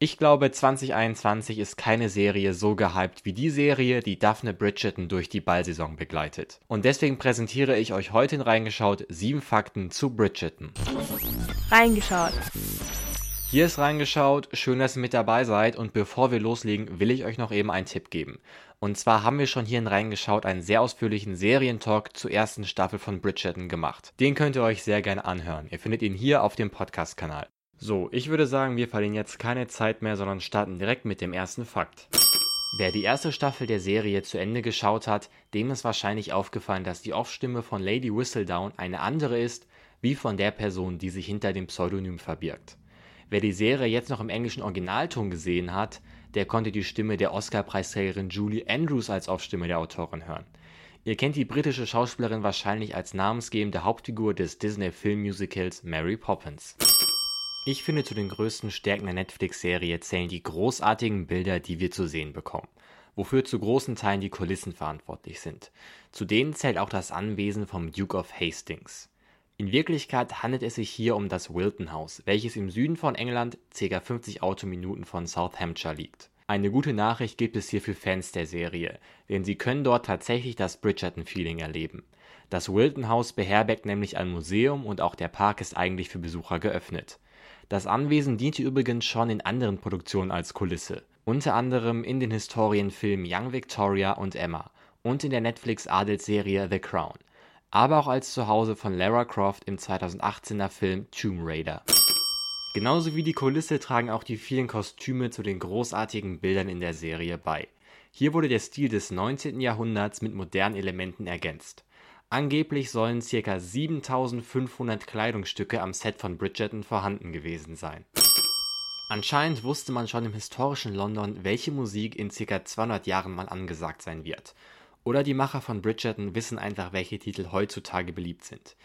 Ich glaube, 2021 ist keine Serie so gehypt wie die Serie, die Daphne Bridgerton durch die Ballsaison begleitet. Und deswegen präsentiere ich euch heute in Reingeschaut sieben Fakten zu Bridgerton. Reingeschaut. Hier ist reingeschaut, schön, dass ihr mit dabei seid und bevor wir loslegen, will ich euch noch eben einen Tipp geben. Und zwar haben wir schon hier in reingeschaut einen sehr ausführlichen Serientalk zur ersten Staffel von Bridgerton gemacht. Den könnt ihr euch sehr gerne anhören. Ihr findet ihn hier auf dem Podcast-Kanal. So, ich würde sagen, wir verlieren jetzt keine Zeit mehr, sondern starten direkt mit dem ersten Fakt. Wer die erste Staffel der Serie zu Ende geschaut hat, dem ist wahrscheinlich aufgefallen, dass die Off-Stimme von Lady Whistledown eine andere ist, wie von der Person, die sich hinter dem Pseudonym verbirgt. Wer die Serie jetzt noch im englischen Originalton gesehen hat, der konnte die Stimme der Oscar-Preisträgerin Julie Andrews als Aufstimme der Autorin hören. Ihr kennt die britische Schauspielerin wahrscheinlich als namensgebende Hauptfigur des Disney-Filmmusicals Mary Poppins. Ich finde, zu den größten Stärken der Netflix-Serie zählen die großartigen Bilder, die wir zu sehen bekommen, wofür zu großen Teilen die Kulissen verantwortlich sind. Zu denen zählt auch das Anwesen vom Duke of Hastings. In Wirklichkeit handelt es sich hier um das Wilton House, welches im Süden von England ca. 50 Autominuten von Southamptonshire liegt. Eine gute Nachricht gibt es hier für Fans der Serie, denn sie können dort tatsächlich das Bridgerton-Feeling erleben. Das Wilton House beherbergt nämlich ein Museum und auch der Park ist eigentlich für Besucher geöffnet. Das Anwesen diente übrigens schon in anderen Produktionen als Kulisse, unter anderem in den Historienfilmen Young Victoria und Emma und in der Netflix-Adelsserie The Crown aber auch als Zuhause von Lara Croft im 2018er Film Tomb Raider. Genauso wie die Kulisse tragen auch die vielen Kostüme zu den großartigen Bildern in der Serie bei. Hier wurde der Stil des 19. Jahrhunderts mit modernen Elementen ergänzt. Angeblich sollen ca. 7500 Kleidungsstücke am Set von Bridgerton vorhanden gewesen sein. Anscheinend wusste man schon im historischen London, welche Musik in ca. 200 Jahren mal angesagt sein wird. Oder die Macher von Bridgerton wissen einfach, welche Titel heutzutage beliebt sind.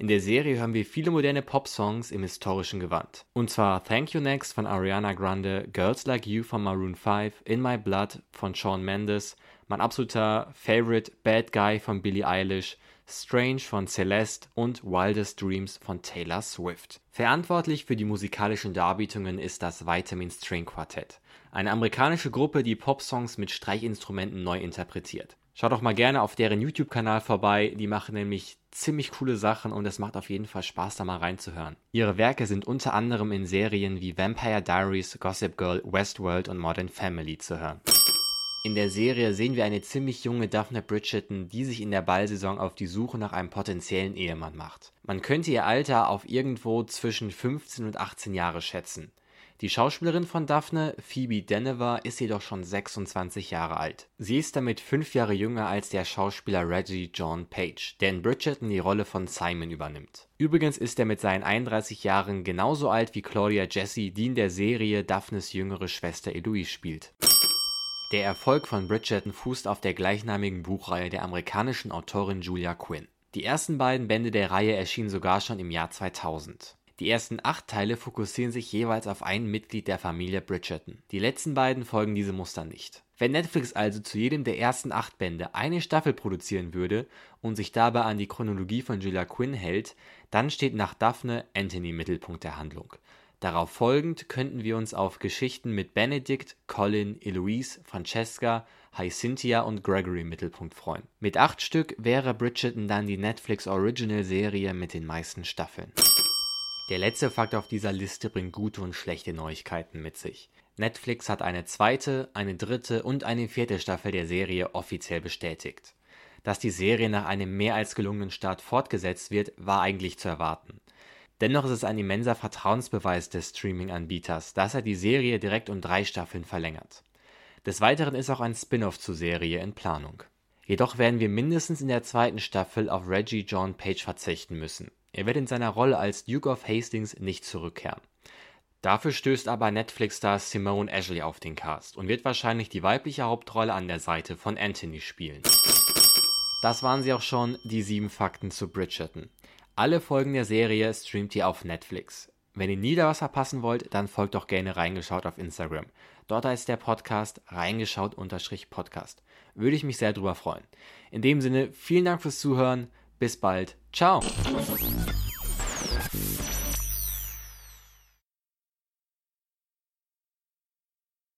In der Serie hören wir viele moderne Pop-Songs im historischen Gewand. Und zwar Thank You Next von Ariana Grande, Girls Like You von Maroon 5, In My Blood von Shawn Mendes, mein absoluter Favorite Bad Guy von Billie Eilish, Strange von Celeste und Wildest Dreams von Taylor Swift. Verantwortlich für die musikalischen Darbietungen ist das Vitamin String Quartett, eine amerikanische Gruppe, die Popsongs mit Streichinstrumenten neu interpretiert. Schaut doch mal gerne auf deren YouTube-Kanal vorbei. Die machen nämlich ziemlich coole Sachen und es macht auf jeden Fall Spaß, da mal reinzuhören. Ihre Werke sind unter anderem in Serien wie Vampire Diaries, Gossip Girl, Westworld und Modern Family zu hören. In der Serie sehen wir eine ziemlich junge Daphne Bridgerton, die sich in der Ballsaison auf die Suche nach einem potenziellen Ehemann macht. Man könnte ihr Alter auf irgendwo zwischen 15 und 18 Jahre schätzen. Die Schauspielerin von Daphne, Phoebe Denver, ist jedoch schon 26 Jahre alt. Sie ist damit fünf Jahre jünger als der Schauspieler Reggie John Page, der in Bridgerton die Rolle von Simon übernimmt. Übrigens ist er mit seinen 31 Jahren genauso alt wie Claudia Jessie, die in der Serie Daphnes jüngere Schwester Eloise spielt. Der Erfolg von Bridgerton fußt auf der gleichnamigen Buchreihe der amerikanischen Autorin Julia Quinn. Die ersten beiden Bände der Reihe erschienen sogar schon im Jahr 2000. Die ersten acht Teile fokussieren sich jeweils auf ein Mitglied der Familie Bridgerton. Die letzten beiden folgen diesem Muster nicht. Wenn Netflix also zu jedem der ersten acht Bände eine Staffel produzieren würde und sich dabei an die Chronologie von Julia Quinn hält, dann steht nach Daphne Anthony im Mittelpunkt der Handlung. Darauf folgend könnten wir uns auf Geschichten mit Benedict, Colin, Eloise, Francesca, Hyacinthia und Gregory im Mittelpunkt freuen. Mit acht Stück wäre Bridgerton dann die Netflix Original Serie mit den meisten Staffeln. Der letzte Fakt auf dieser Liste bringt gute und schlechte Neuigkeiten mit sich. Netflix hat eine zweite, eine dritte und eine vierte Staffel der Serie offiziell bestätigt. Dass die Serie nach einem mehr als gelungenen Start fortgesetzt wird, war eigentlich zu erwarten. Dennoch ist es ein immenser Vertrauensbeweis des Streaming-Anbieters, dass er die Serie direkt um drei Staffeln verlängert. Des Weiteren ist auch ein Spin-off zur Serie in Planung. Jedoch werden wir mindestens in der zweiten Staffel auf Reggie John Page verzichten müssen. Er wird in seiner Rolle als Duke of Hastings nicht zurückkehren. Dafür stößt aber Netflix-Star Simone Ashley auf den Cast und wird wahrscheinlich die weibliche Hauptrolle an der Seite von Anthony spielen. Das waren sie auch schon, die sieben Fakten zu Bridgerton. Alle Folgen der Serie streamt ihr auf Netflix. Wenn ihr nie da was verpassen wollt, dann folgt doch gerne reingeschaut auf Instagram. Dort heißt der Podcast reingeschaut-podcast. Würde ich mich sehr drüber freuen. In dem Sinne, vielen Dank fürs Zuhören. Bis bald. Tchau!